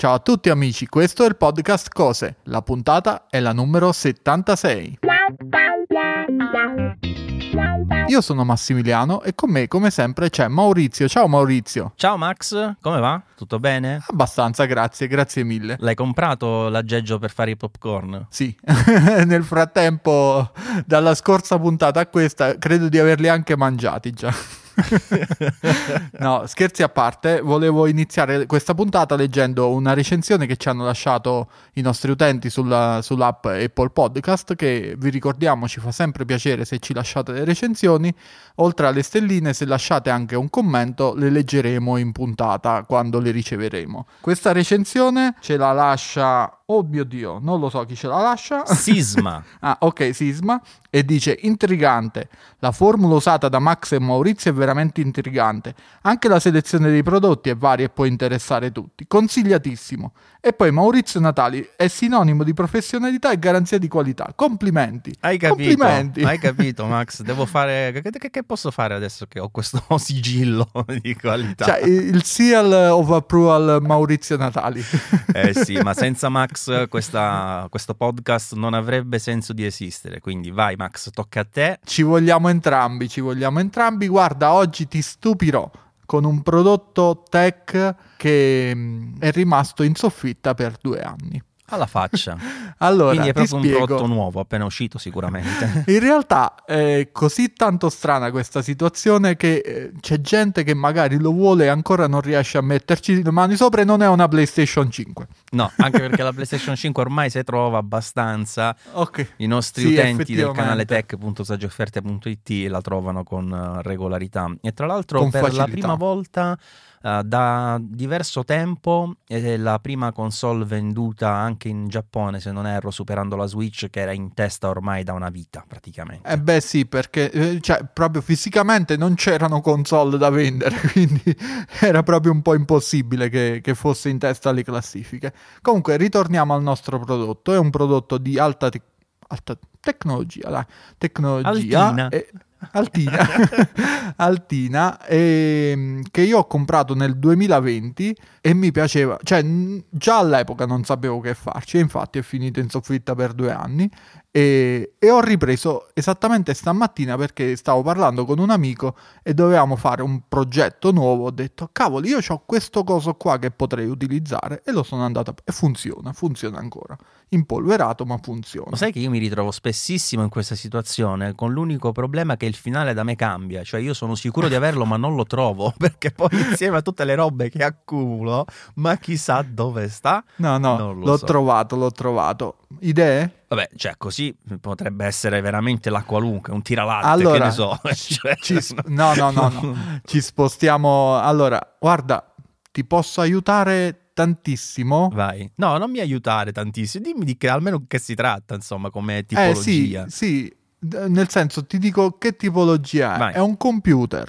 Ciao a tutti amici, questo è il podcast Cose, la puntata è la numero 76. Io sono Massimiliano e con me come sempre c'è Maurizio. Ciao Maurizio. Ciao Max, come va? Tutto bene? Abbastanza, grazie, grazie mille. L'hai comprato l'aggeggio per fare i popcorn? Sì, nel frattempo dalla scorsa puntata a questa credo di averli anche mangiati già. no, scherzi a parte, volevo iniziare questa puntata leggendo una recensione che ci hanno lasciato i nostri utenti sulla, sull'app Apple Podcast, che vi ricordiamo ci fa sempre piacere se ci lasciate le recensioni. Oltre alle stelline, se lasciate anche un commento, le leggeremo in puntata quando le riceveremo. Questa recensione ce la lascia Oh mio Dio, non lo so chi ce la lascia. Sisma. ah, ok, Sisma. E dice, intrigante. La formula usata da Max e Maurizio è veramente intrigante. Anche la selezione dei prodotti è varia e può interessare tutti. Consigliatissimo. E poi Maurizio Natali è sinonimo di professionalità e garanzia di qualità. Complimenti. Hai capito? Complimenti. Hai capito, Max? Devo fare. Che, che, posso fare adesso che ho questo sigillo di qualità? Cioè, il seal of approval Maurizio Natali. eh sì, ma senza Max questa, questo podcast non avrebbe senso di esistere. Quindi vai, Max, tocca a te. Ci vogliamo entrambi, ci vogliamo entrambi. Guarda, oggi ti stupirò con un prodotto tech che mm, è rimasto in soffitta per due anni. Alla faccia. allora, Quindi è proprio un spiego. prodotto nuovo, appena uscito sicuramente. In realtà è così tanto strana questa situazione che eh, c'è gente che magari lo vuole e ancora non riesce a metterci le mani sopra e non è una PlayStation 5. No, anche perché la PlayStation 5 ormai si trova abbastanza. Ok. I nostri Sì, utenti del canale effettivamente. tech.saggioferte.it la trovano con eh, regolarità. E tra l'altro Con per la facilità. prima volta eh, da diverso tempo è la prima console venduta anche in Giappone, se non erro, superando la Switch che era in testa ormai da una vita praticamente. Eh beh sì, perché eh, cioè, proprio fisicamente non c'erano console da vendere, quindi era proprio un po' impossibile che, che fosse in testa alle classifiche. Comunque ritorniamo al nostro prodotto, è un prodotto di alta, tec- alta tecnologia, dai, tecnologia Altina. e- Altina, Altina ehm, che io ho comprato nel 2020 e mi piaceva, cioè già all'epoca non sapevo che farci, e infatti è finito in soffitta per due anni e, e ho ripreso esattamente stamattina perché stavo parlando con un amico e dovevamo fare un progetto nuovo. Ho detto, cavoli, io ho questo coso qua che potrei utilizzare e lo sono andato e funziona, funziona ancora. Impolverato, ma funziona. Lo sai che io mi ritrovo spessissimo in questa situazione con l'unico problema che il finale da me cambia, cioè io sono sicuro di averlo ma non lo trovo perché poi insieme a tutte le robe che accumulo, ma chissà dove sta. No, no, l'ho so. trovato, l'ho trovato. Idee? Vabbè, cioè così potrebbe essere veramente la qualunque, un tiralatte, Allora, che ne so. ci- Cioè, ci no, no, no, no. Ci spostiamo. Allora, guarda, ti posso aiutare tantissimo. Vai. No, non mi aiutare tantissimo, dimmi di che almeno che si tratta, insomma, come Eh sì, tipologia. sì, nel senso ti dico che tipologia è. Vai. È un computer,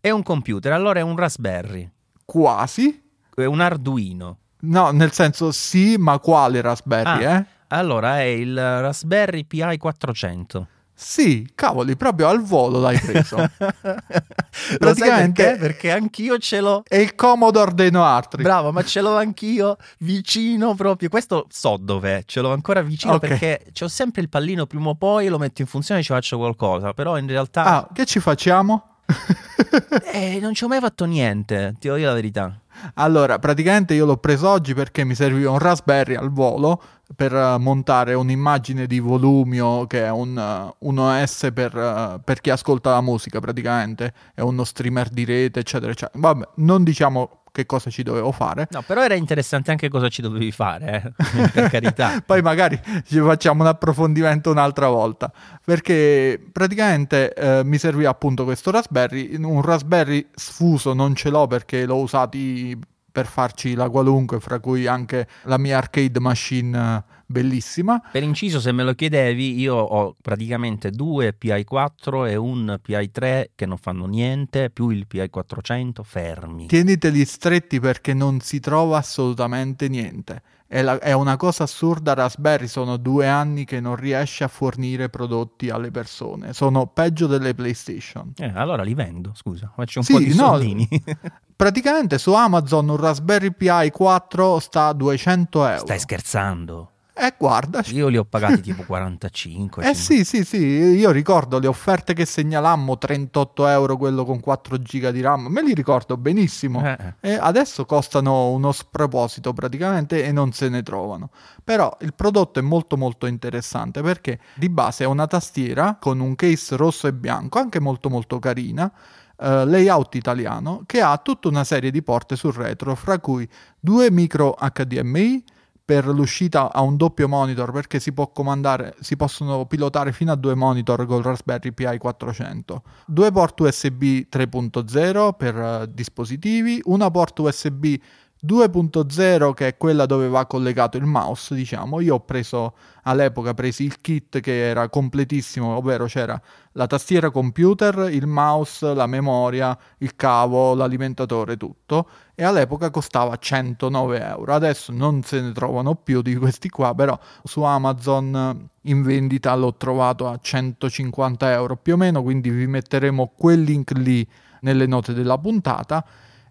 È un computer, allora è un Raspberry, quasi. è un Arduino. No, nel senso sì, ma quale Raspberry, Ah. eh? Allora è il Raspberry Pi 400. Sì, cavoli, proprio al volo l'hai preso. Praticamente- perché? Perché anch'io ce l'ho. È il Commodore dei Noartri. Bravo, ma ce l'ho anch'io vicino proprio. Questo so dov'è, ce l'ho ancora vicino Ok. perché c'ho sempre il pallino prima o poi, lo metto in funzione e ci faccio qualcosa. Però in realtà Ah, che ci facciamo? eh, non ci ho mai fatto niente, ti devo dire la verità. Allora, praticamente io l'ho preso oggi perché mi serviva un Raspberry al volo per eh, montare un'immagine di Volumio che è un, eh, un OS per, per chi ascolta la musica praticamente, è uno streamer di rete eccetera eccetera. Vabbè, non diciamo che cosa ci dovevo fare. No, però era interessante anche cosa ci dovevi fare, eh, per carità. Poi magari ci facciamo un approfondimento un'altra volta. Perché praticamente eh, mi serviva appunto questo Raspberry. Un Raspberry sfuso non ce l'ho perché l'ho usati per farci la qualunque, fra cui anche la mia arcade machine bellissima. Per inciso, se me lo chiedevi, io ho praticamente due PI4 e un PI3 che non fanno niente, più il PI400 fermi. Tieniteli stretti perché non si trova assolutamente niente. È, la- è una cosa assurda. Raspberry sono due anni che non riesce a fornire prodotti alle persone. Sono peggio delle PlayStation. Eh, allora li vendo, scusa, faccio un Sì, po' di no, soldini. Praticamente su Amazon un Raspberry Pi 4 sta a 200 euro. Stai scherzando? Eh, guarda. Io li ho pagati tipo 45. eh sì, sì, sì, io ricordo le offerte che segnalammo, 38 euro quello con 4 giga di RAM, me li ricordo benissimo. Eh. E adesso costano uno sproposito praticamente e non se ne trovano. Però il prodotto è molto molto interessante perché di base è una tastiera con un case rosso e bianco, anche molto molto carina. Uh, layout italiano che ha tutta una serie di porte sul retro, fra cui due micro HDMI, per l'uscita a un doppio monitor perché si può comandare, si possono pilotare fino a due monitor col Raspberry Pi 400. Due port USB 3.0 per uh, dispositivi, una port USB 2.0 che è quella dove va collegato il mouse, diciamo. Io ho preso all'epoca presi il kit che era completissimo, ovvero c'era la tastiera computer, il mouse, la memoria, il cavo, l'alimentatore, tutto e all'epoca costava 109 euro. Adesso non se ne trovano più di questi qua, però su Amazon in vendita l'ho trovato a 150 euro più o meno, quindi vi metteremo quel link lì nelle note della puntata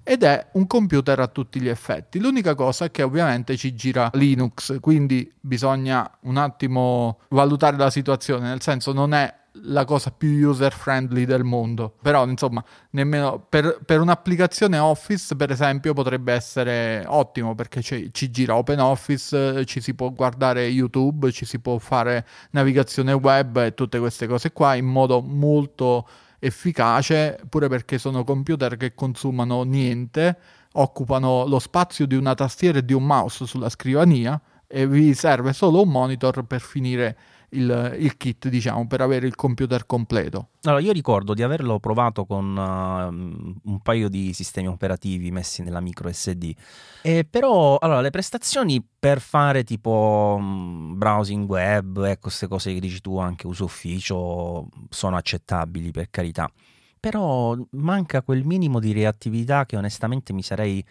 ed è un computer a tutti gli effetti. L'unica cosa è che ovviamente ci gira Linux, quindi bisogna un attimo valutare la situazione, nel senso non è la cosa più user friendly del mondo. Però, insomma, nemmeno per, per un'applicazione Office, per esempio, potrebbe essere ottimo perché ci, gira OpenOffice, ci si può guardare YouTube, ci si può fare navigazione web e tutte queste cose qua in modo molto efficace, pure perché sono computer che consumano niente, occupano lo spazio di una tastiera e di un mouse sulla scrivania e vi serve solo un monitor per finire il, il, kit, diciamo, per avere il computer completo. Allora, io ricordo di averlo provato con uh, un paio di sistemi operativi messi nella micro SD. E però, allora, le prestazioni per fare tipo um, browsing web, ecco, queste cose che dici tu, anche uso ufficio, sono accettabili, per carità. Però manca quel minimo di reattività che onestamente mi sarei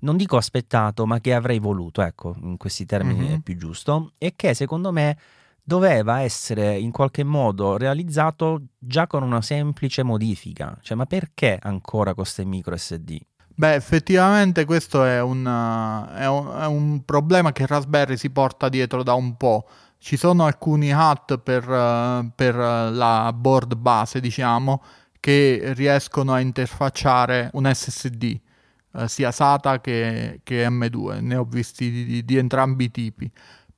non dico aspettato, ma che avrei voluto, ecco, in questi termini mm-hmm. è più giusto, e che secondo me doveva essere in qualche modo realizzato già con una semplice modifica. Cioè, ma perché ancora con queste micro SD? Beh, effettivamente questo è un, è, un, è un, problema che Raspberry si porta dietro da un po'. Ci sono alcuni HAT per, per la board base, diciamo, che riescono a interfacciare un SSD, eh, sia SATA che, che, M2. Ne ho visti di, di, di entrambi i tipi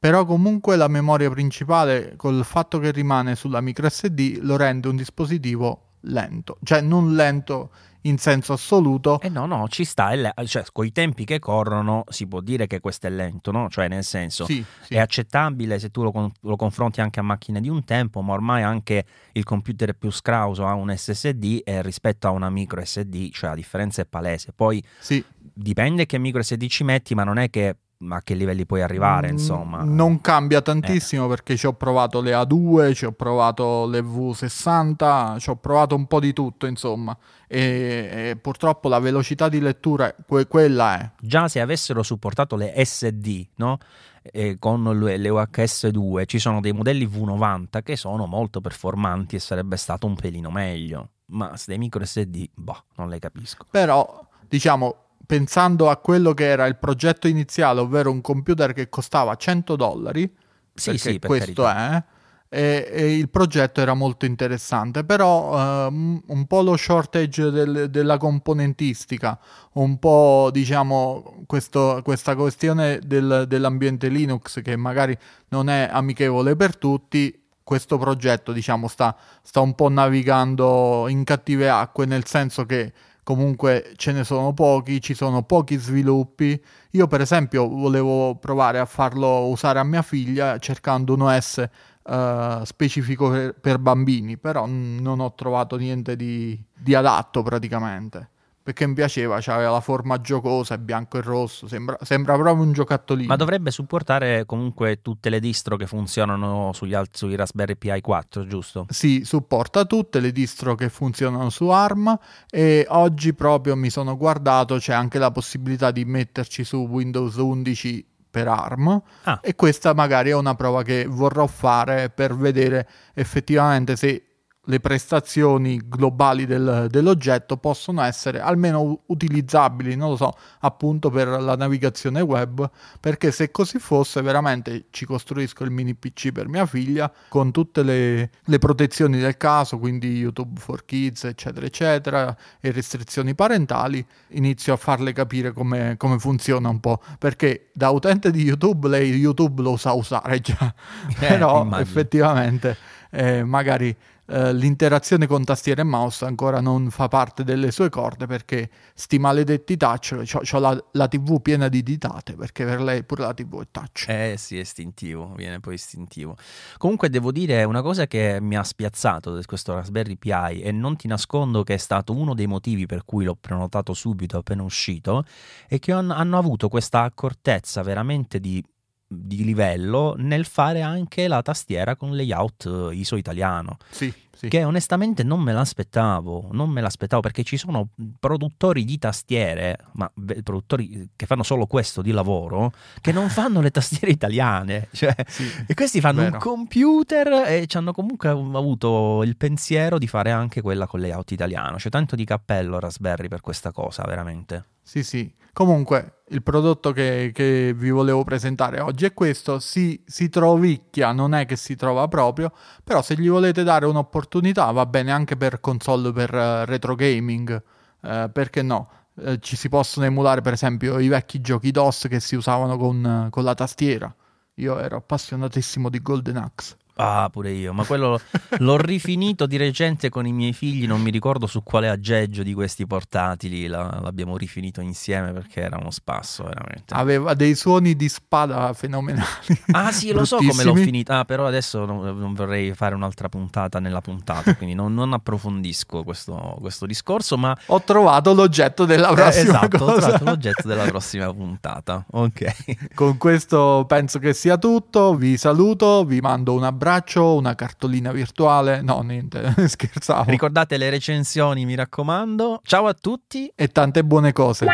però comunque la memoria principale col fatto che rimane sulla micro SD lo rende un dispositivo lento, cioè non lento in senso assoluto. Eh no, no, ci sta, le- cioè con i tempi che corrono si può dire che questo è lento, no? Cioè nel senso sì, sì. è accettabile se tu lo, con- lo, confronti anche a macchine di un tempo, ma ormai anche il computer più scrauso ha un SSD e rispetto a una micro SD, cioè la differenza è palese. Poi sì. dipende che micro SD ci metti, ma non è che a che livelli puoi arrivare, mm, insomma. Non cambia tantissimo eh. perché ci ho provato le A2, ci ho provato le V60, ci ho provato un po' di tutto, insomma. E, e purtroppo la velocità di lettura, que- quella è. Già se avessero supportato le SD, no? E con le, le UHS2 ci sono dei modelli V90 che sono molto performanti e sarebbe stato un pelino meglio. Ma queste micro SD, boh, non le capisco. Però, diciamo, pensando a quello che era il progetto iniziale, ovvero un computer che costava 100 dollari, sì, sì, per questo carità. è, e, e, il progetto era molto interessante, però um, un po' lo shortage del, della componentistica, un po' diciamo questo, questa questione del, dell'ambiente Linux che magari non è amichevole per tutti, questo progetto diciamo sta, sta un po' navigando in cattive acque, nel senso che comunque ce ne sono pochi, ci sono pochi sviluppi. Io per esempio volevo provare a farlo usare a mia figlia cercando un OS uh, specifico per, per, bambini, però non ho trovato niente di, di adatto praticamente perché mi piaceva, aveva la forma giocosa, bianco e rosso, sembra, sembra, proprio un giocattolino. Ma dovrebbe supportare comunque tutte le distro che funzionano sugli, alt- sui Raspberry Pi 4, giusto? Sì, supporta tutte le distro che funzionano su ARM e oggi proprio mi sono guardato, c'è anche la possibilità di metterci su Windows 11 per ARM ah. e questa magari è una prova che vorrò fare per vedere effettivamente se le prestazioni globali del, dell'oggetto possono essere almeno utilizzabili, non lo so, appunto per la navigazione web, perché se così fosse veramente ci costruisco il mini PC per mia figlia con tutte le, le protezioni del caso, quindi YouTube for Kids, eccetera, eccetera, e restrizioni parentali, inizio a farle capire come, come funziona un po', perché da utente di YouTube lei YouTube lo sa usare già, eh, però immagino. effettivamente eh, magari eh, l'interazione con tastiera e mouse ancora non fa parte delle sue corde perché sti maledetti touch, ho la, la, TV piena di ditate perché per lei pure la TV è touch. Eh sì, è istintivo, viene poi istintivo. Comunque devo dire una cosa che mi ha spiazzato di questo Raspberry Pi e non ti nascondo che è stato uno dei motivi per cui l'ho prenotato subito appena uscito, è che hanno avuto questa accortezza veramente di di livello nel fare anche la tastiera con layout eh, ISO italiano. Sì, sì. Che onestamente non me l'aspettavo, non me l'aspettavo perché ci sono produttori di tastiere, ma produttori che fanno solo questo di lavoro, che non fanno le tastiere italiane. Cioè, sì, e questi fanno vero. un computer e ci hanno comunque avuto il pensiero di fare anche quella con layout italiano. C'è tanto di cappello Raspberry per questa cosa, veramente. Sì, sì. Comunque, il prodotto che, che, vi volevo presentare oggi è questo. Si, si trovicchia, non è che si trova proprio, però se gli volete dare un'opportunità va bene anche per console per uh, retro gaming, uh, perché no? Uh, ci si possono emulare per esempio i vecchi giochi DOS che si usavano con, con la tastiera. Io ero appassionatissimo di Golden Axe. Ah, pure io, ma quello l'ho rifinito di recente con i miei figli, non mi ricordo su quale aggeggio di questi portatili l'abbiamo rifinito insieme perché era uno spasso veramente. Aveva dei suoni di spada fenomenali. Ah sì, lo so come l'ho finita, ah, però adesso non, non, vorrei fare un'altra puntata nella puntata, quindi non, non approfondisco questo, questo, discorso, ma... Ho trovato l'oggetto della eh, prossima eh, esatto, cosa. ho trovato l'oggetto della prossima puntata, ok. Con questo penso che sia tutto, vi saluto, vi mando un abbraccio abbraccio, una cartolina virtuale. No, niente, scherzavo. Ricordate le recensioni, mi raccomando. Ciao a tutti e tante buone cose.